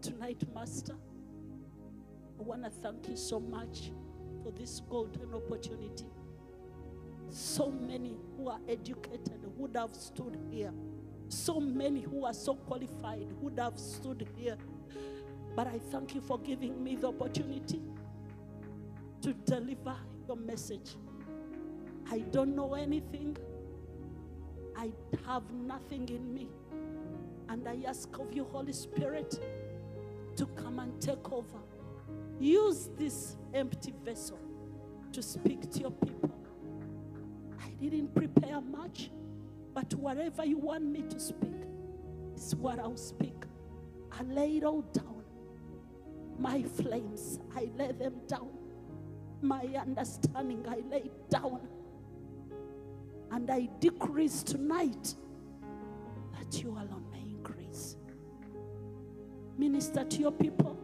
tonight, Master, I want to thank you so much for this golden opportunity. So many who are educated would have stood here. So many who are so qualified would have stood here. But I thank you for giving me the opportunity to deliver your message. I don't know anything, I have nothing in me. And I ask of you, Holy Spirit, to come and take over. Use this empty vessel to speak to your people. I didn't prepare much, but whatever you want me to speak is what I'll speak. I lay it all down. My flames, I lay them down. My understanding, I lay it down. And I decrease tonight that you alone. Minister to your people.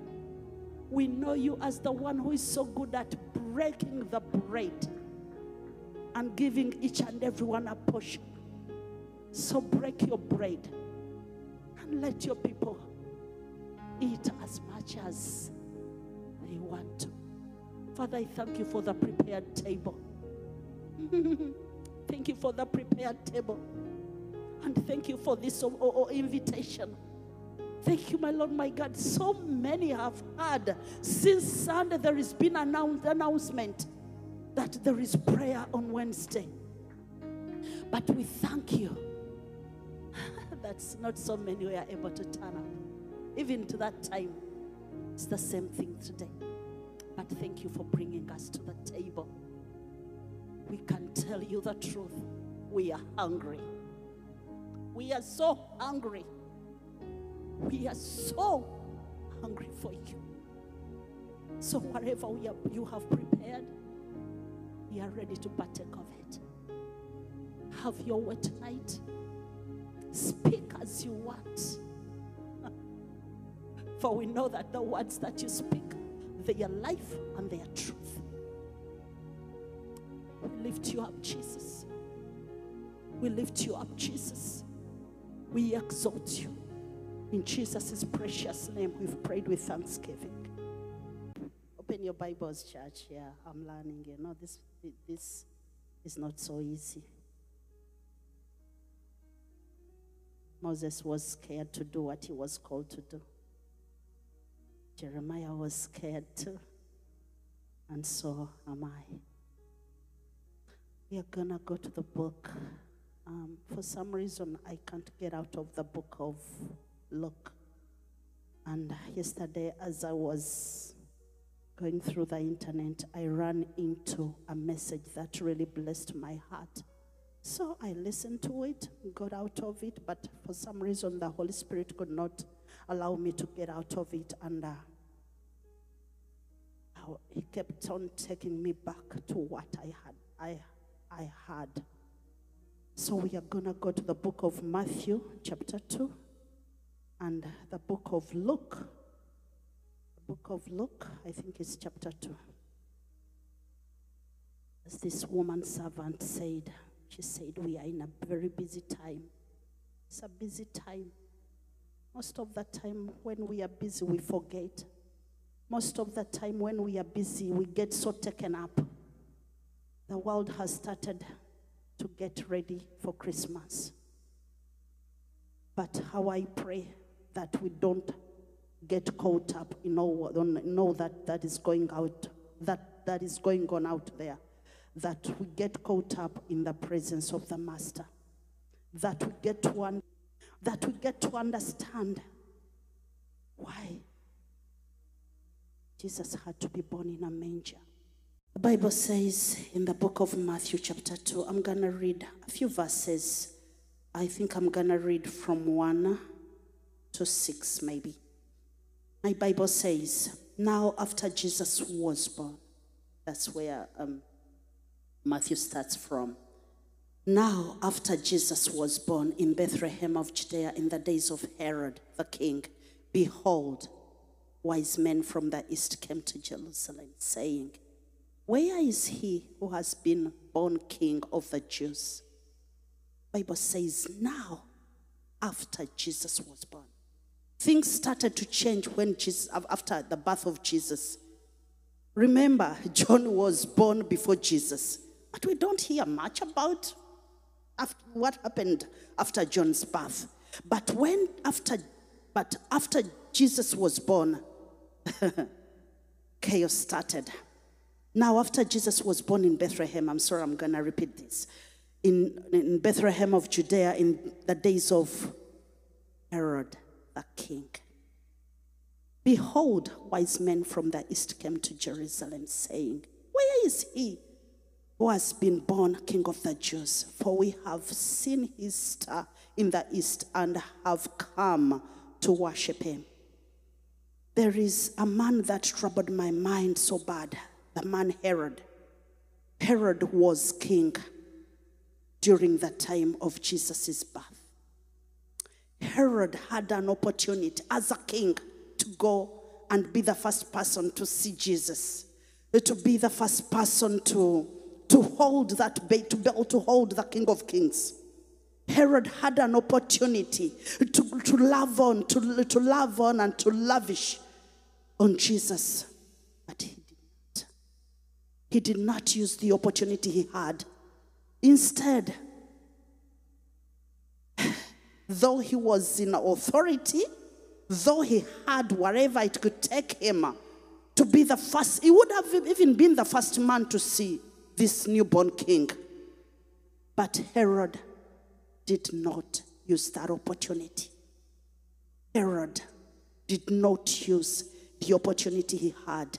We know you as the one who is so good at breaking the bread and giving each and everyone a portion. So break your bread and let your people eat as much as they want to. Father, I thank you for the prepared table. thank you for the prepared table. And thank you for this oh, oh, oh, invitation. Thank you, my Lord, my God. So many have heard since Sunday there has been an announcement that there is prayer on Wednesday. But we thank you that's not so many were able to turn up. Even to that time, it's the same thing today. But thank you for bringing us to the table. We can tell you the truth. We are hungry. We are so hungry. We are so hungry for you. So, whatever we are, you have prepared, we are ready to partake of it. Have your way tonight. Speak as you want. For we know that the words that you speak, they are life and they are truth. We lift you up, Jesus. We lift you up, Jesus. We exalt you. In Jesus' precious name, we've prayed with thanksgiving. Open your Bibles, church. Yeah, I'm learning. You know, this, this is not so easy. Moses was scared to do what he was called to do. Jeremiah was scared too. And so am I. We are going to go to the book. Um, for some reason, I can't get out of the book of Luke. And yesterday, as I was going through the internet, I ran into a message that really blessed my heart. So I listened to it, got out of it, but for some reason, the Holy Spirit could not allow me to get out of it. And uh, he kept on taking me back to what I had. I, I had. So we are going to go to the book of Matthew, chapter 2, and the book of Luke. The book of Luke, I think it's chapter 2. As this woman servant said, she said, We are in a very busy time. It's a busy time. Most of the time, when we are busy, we forget. Most of the time, when we are busy, we get so taken up. The world has started to get ready for Christmas. But how I pray that we don't get caught up in all, all that, that is going out, that, that is going on out there that we get caught up in the presence of the Master, that we get to, un- that we get to understand why Jesus had to be born in a manger. The Bible says in the book of Matthew, chapter 2, I'm going to read a few verses. I think I'm going to read from 1 to 6, maybe. My Bible says, Now after Jesus was born, that's where um, Matthew starts from. Now, after Jesus was born in Bethlehem of Judea in the days of Herod the king, behold, wise men from the east came to Jerusalem, saying, Where is he who has been born king of the Jews? Bible says, now, after Jesus was born. Things started to change when Jesus, after the birth of Jesus. Remember, John was born before Jesus, but we don't hear much about after, what happened after John's birth. But when after, but after Jesus was born, chaos started. Now, after Jesus was born in Bethlehem, I'm sorry, I'm gonna repeat this. In, in Bethlehem of Judea, in the days of Herod the king. Behold, wise men from the east came to Jerusalem, saying, Where is he who has been born king of the Jews? For we have seen his star in the east and have come to worship him. There is a man that troubled my mind so bad, the man Herod. Herod was king during the time of Jesus' birth. Herod had an opportunity as a king to go and be the first person to see Jesus, to be the first person to, to hold that to be able to hold the King of Kings. Herod had an opportunity to, to love on, to, to love on and to lavish on Jesus, but he didn't. He did not use the opportunity he had. Instead, though he was in authority, though he had whatever it could take him to be the first, he would have even been the first man to see this newborn king. But Herod did not use that opportunity. Herod did not use the opportunity he had.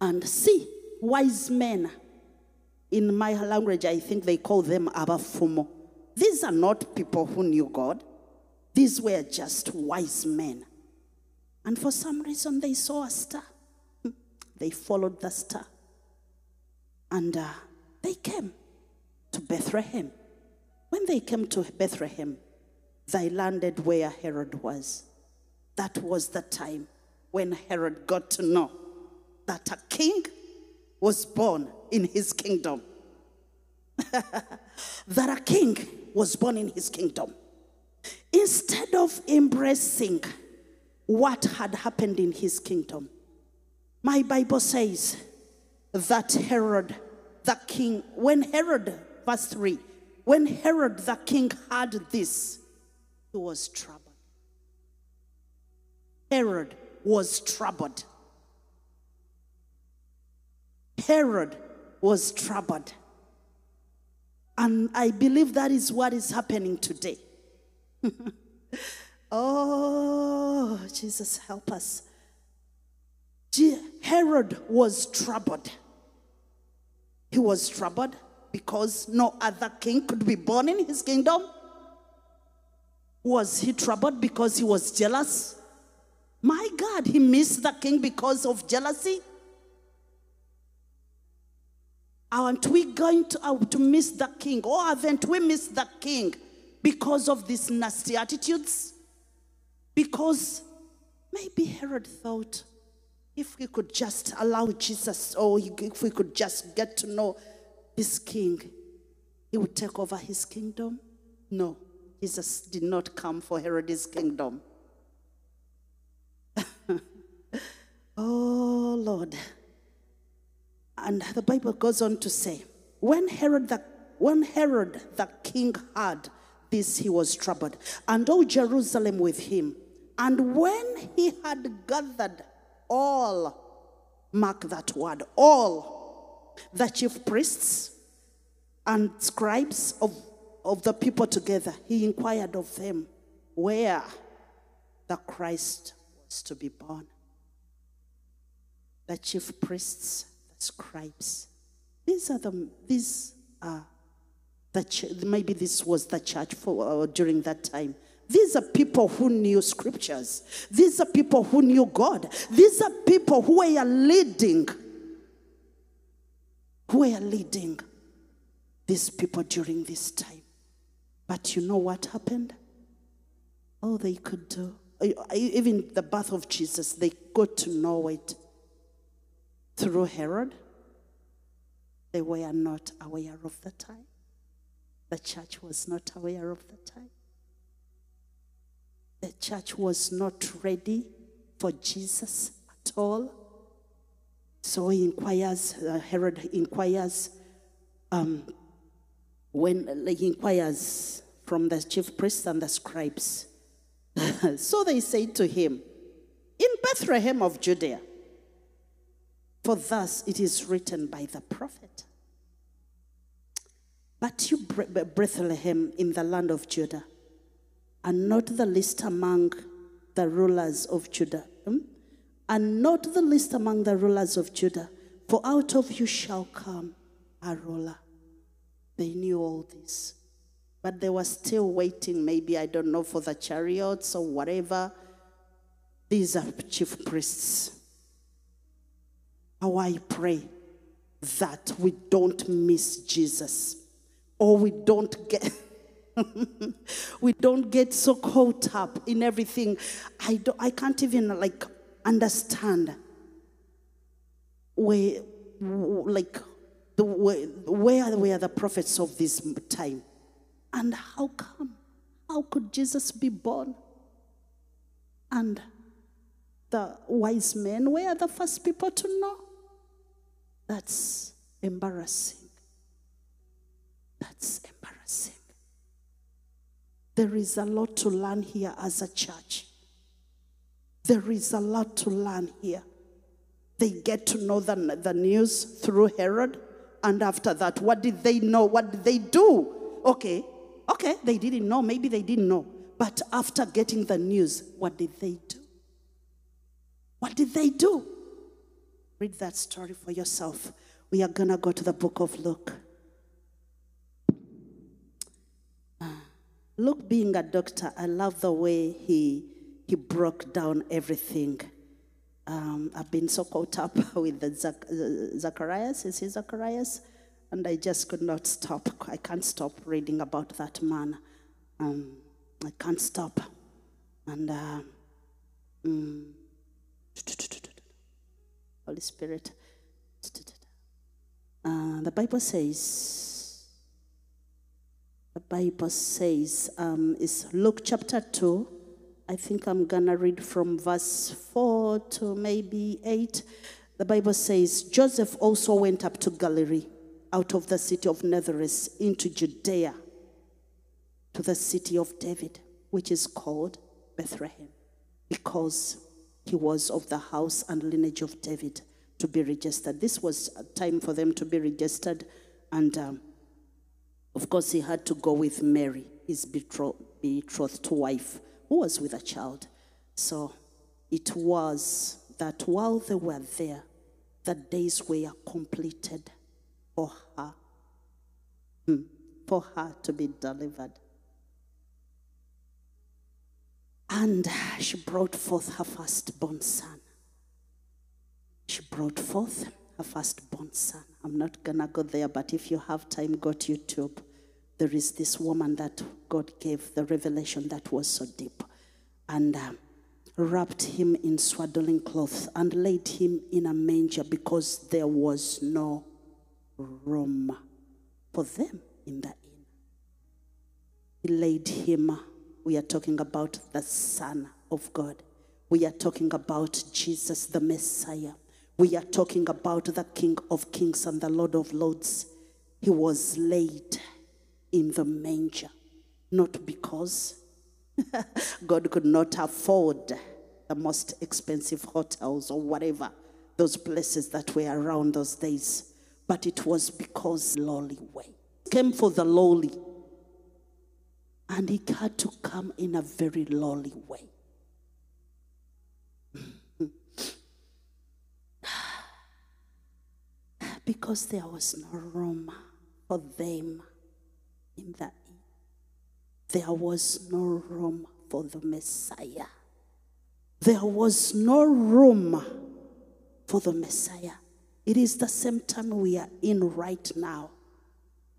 And see, wise men, in my language, I think they call them abafumo. These are not people who knew God. These were just wise men. And for some reason, they saw a star. They followed the star. And uh, they came to Bethlehem. When they came to Bethlehem, they landed where Herod was. That was the time when Herod got to know that a king was born in his kingdom. that a king was born in his kingdom. Instead of embracing what had happened in his kingdom, my Bible says that Herod the king, when Herod, verse 3, when Herod the king heard this, he was troubled. Herod was troubled. Herod was troubled. And I believe that is what is happening today. oh, Jesus, help us. Herod was troubled. He was troubled because no other king could be born in his kingdom. Was he troubled because he was jealous? My God, he missed the king because of jealousy. Aren't we going to, uh, to miss the king? Or haven't we missed the king because of these nasty attitudes? Because maybe Herod thought if we could just allow Jesus, or if we could just get to know this king, he would take over his kingdom. No, Jesus did not come for Herod's kingdom. oh, Lord. And the Bible goes on to say, when Herod the, when Herod the king heard this, he was troubled, and all Jerusalem with him. And when he had gathered all, mark that word, all the chief priests and scribes of, of the people together, he inquired of them where the Christ was to be born. The chief priests scribes. These are the these are the ch- maybe this was the church for uh, during that time. These are people who knew scriptures. These are people who knew God. These are people who were leading. Who were leading these people during this time. But you know what happened? All they could do, even the birth of Jesus, they got to know it through Herod, they were not aware of the time. The church was not aware of the time. The church was not ready for Jesus at all. So he inquires, uh, Herod inquires, um, when he inquires from the chief priests and the scribes. so they say to him, In Bethlehem of Judea, for thus it is written by the prophet. But you, Bethlehem, in the land of Judah, are not the least among the rulers of Judah, hmm? and not the least among the rulers of Judah, for out of you shall come a ruler. They knew all this, but they were still waiting, maybe, I don't know, for the chariots or whatever. These are chief priests. How I pray that we don't miss Jesus or we don't get. we don't get so caught up in everything. I, don't, I can't even like understand where, like, the, where, where were the prophets of this time? And how come? How could Jesus be born? And the wise men were the first people to know. That's embarrassing. That's embarrassing. There is a lot to learn here as a church. There is a lot to learn here. They get to know the, the news through Herod. And after that, what did they know? What did they do? Okay, okay, they didn't know. Maybe they didn't know. But after getting the news, what did they do? What did they do? Read that story for yourself. We are going to go to the book of Luke. Luke, being a doctor, I love the way he, he broke down everything. Um, I've been so caught up with the Zac- uh, Zacharias, is he Zacharias? And I just could not stop. I can't stop reading about that man. Um, I can't stop. And uh, mm, Holy Spirit. Uh, the Bible says, the Bible says, um, is Luke chapter 2. I think I'm going to read from verse 4 to maybe 8. The Bible says, Joseph also went up to Galilee, out of the city of Nazareth, into Judea, to the city of David, which is called Bethlehem, because he was of the house and lineage of David to be registered. This was a time for them to be registered, and um, of course, he had to go with Mary, his betrothed wife, who was with a child. So it was that while they were there, the days were completed for her, hmm, for her to be delivered. And she brought forth her firstborn son. She brought forth her firstborn son. I'm not gonna go there, but if you have time, go to YouTube. There is this woman that God gave the revelation that was so deep, and uh, wrapped him in swaddling cloths and laid him in a manger because there was no room for them in the inn. He laid him. We are talking about the Son of God. We are talking about Jesus, the Messiah. We are talking about the King of Kings and the Lord of Lords. He was laid in the manger, not because God could not afford the most expensive hotels or whatever, those places that were around those days, but it was because lowly way. Came for the lowly. And he had to come in a very lowly way. because there was no room for them in the there was no room for the Messiah. There was no room for the Messiah. It is the same time we are in right now.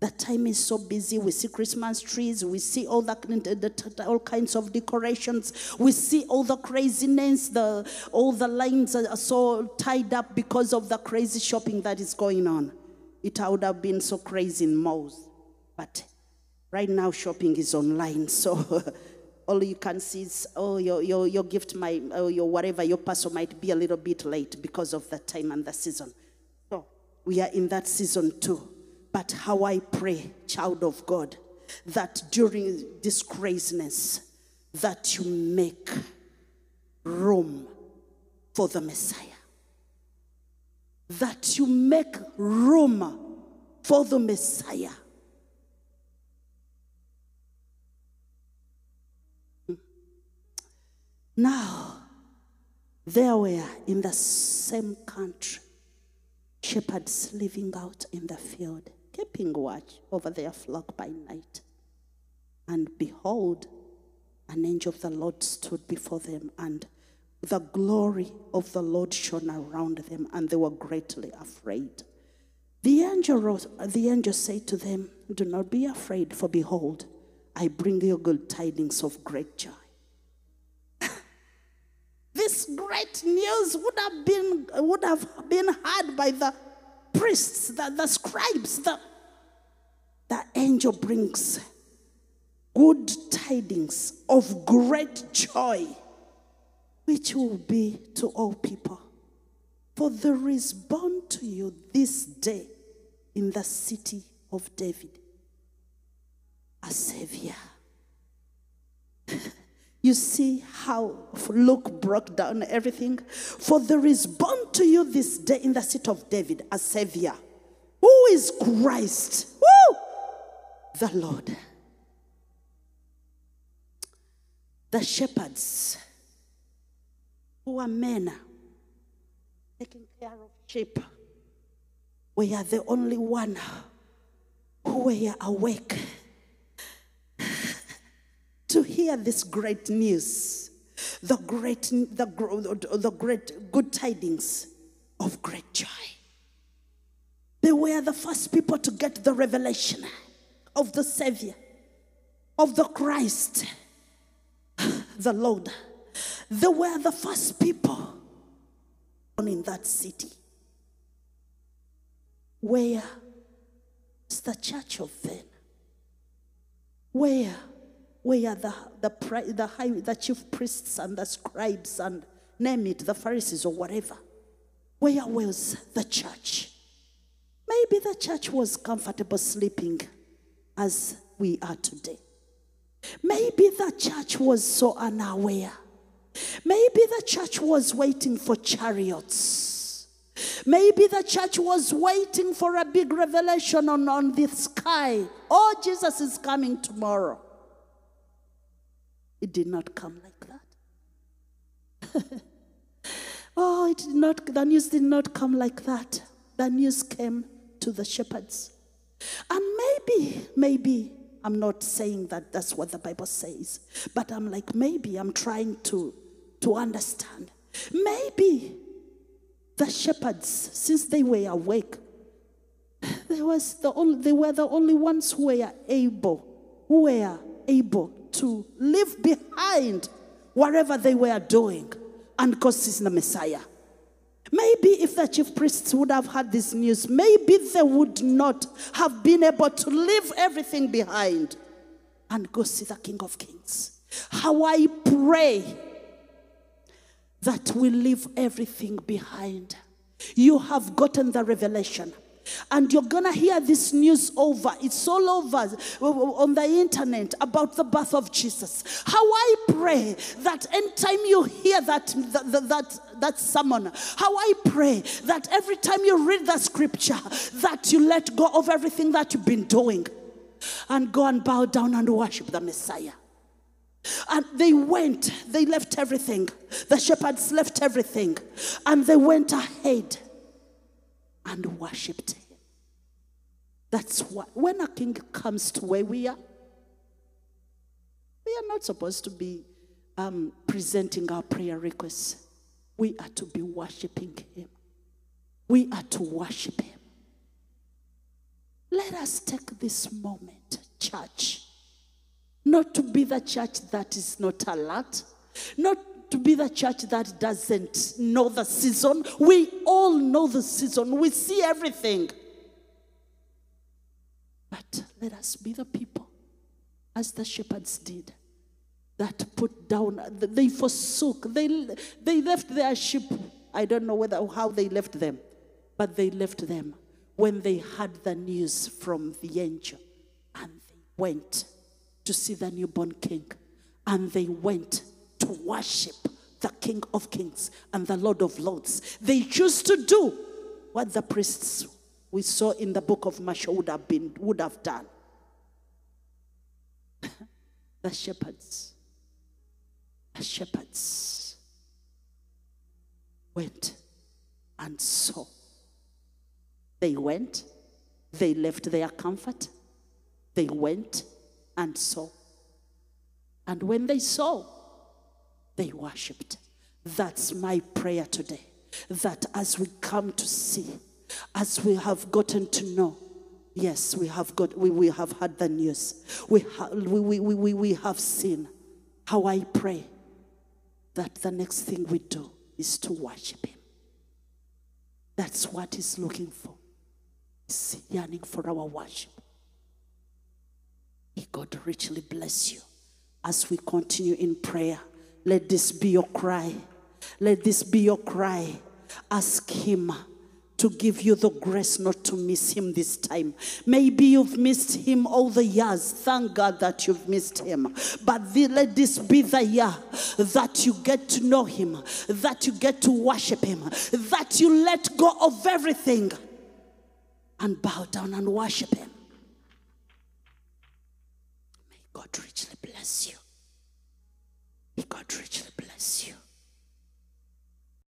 The time is so busy. We see Christmas trees. We see all the, all kinds of decorations. We see all the craziness. The all the lines are so tied up because of the crazy shopping that is going on. It would have been so crazy in malls, but right now shopping is online. So all you can see is, oh, your, your, your gift might, or your whatever, your parcel might be a little bit late because of the time and the season. So we are in that season too. But how I pray, child of God, that during this craziness, that you make room for the Messiah. That you make room for the Messiah. Now, there were in the same country shepherds living out in the field, keeping watch over their flock by night. And behold, an angel of the Lord stood before them, and the glory of the Lord shone around them, and they were greatly afraid. The angel, wrote, the angel said to them, Do not be afraid, for behold, I bring you good tidings of great joy. this great news would have been, would have been heard by the priests, the, the scribes. The, the angel brings good tidings of great joy, which will be to all people. For there is born to you this day in the city of David a Savior. You see how Luke broke down everything? For there is born to you this day in the city of David a Savior. Who is Christ? Woo! The Lord. the shepherds who are men taking care of sheep were the only one who were awake hear this great news the great the, the great good tidings of great joy they were the first people to get the revelation of the savior of the christ the Lord. They were the first people born in that city. Where is the church of then? Where, where the, the, the, high, the chief priests and the scribes and name it, the Pharisees or whatever? Where was the church? Maybe the church was comfortable sleeping as we are today. Maybe the church was so unaware. Maybe the church was waiting for chariots. Maybe the church was waiting for a big revelation on, on the sky. Oh, Jesus is coming tomorrow. It did not come like that. oh, it did not, the news did not come like that. The news came to the shepherds. And maybe, maybe I'm not saying that that's what the Bible says, but I'm like, maybe I'm trying to, to understand. Maybe the shepherds, since they were awake, they, was the only, they were the only ones who were able, who were able to leave behind whatever they were doing and see the Messiah. Maybe if the chief priests would have had this news, maybe they would not have been able to leave everything behind and go see the King of Kings. How I pray that we leave everything behind. You have gotten the revelation. And you're gonna hear this news over. It's all over on the internet about the birth of Jesus. How I pray that anytime you hear that that, that, that sermon, how I pray that every time you read the scripture, that you let go of everything that you've been doing and go and bow down and worship the Messiah. And they went, they left everything. The shepherds left everything. And they went ahead and worshiped him. That's why when a king comes to where we are, we are not supposed to be um, presenting our prayer requests. We are to be worshiping him. We are to worship him. Let us take this moment, church, not to be the church that is not alert, not to be the church that doesn't know the season. We all know the season, we see everything. But let us be the people as the shepherds did that put down, they forsook, they, they left their sheep. I don't know whether how they left them, but they left them when they heard the news from the angel and they went to see the newborn king and they went to worship the king of kings and the lord of lords. They choose to do what the priests we saw in the book of Matthew would have been would have done. The shepherds. The shepherds went and saw. They went, they left their comfort, they went and saw. And when they saw, they worshiped. That's my prayer today. That as we come to see, as we have gotten to know, yes, we have got, we, we have had the news. We, ha, we, we, we, we have seen how I pray that the next thing we do is to worship Him. That's what He's looking for He's yearning for our worship. May God richly bless you as we continue in prayer. Let this be your cry. Let this be your cry. Ask Him to give you the grace not to miss Him this time. Maybe you've missed Him all the years. Thank God that you've missed Him. But the, let this be the year that you get to know Him, that you get to worship Him, that you let go of everything and bow down and worship Him. May God richly bless you. May God richly bless you.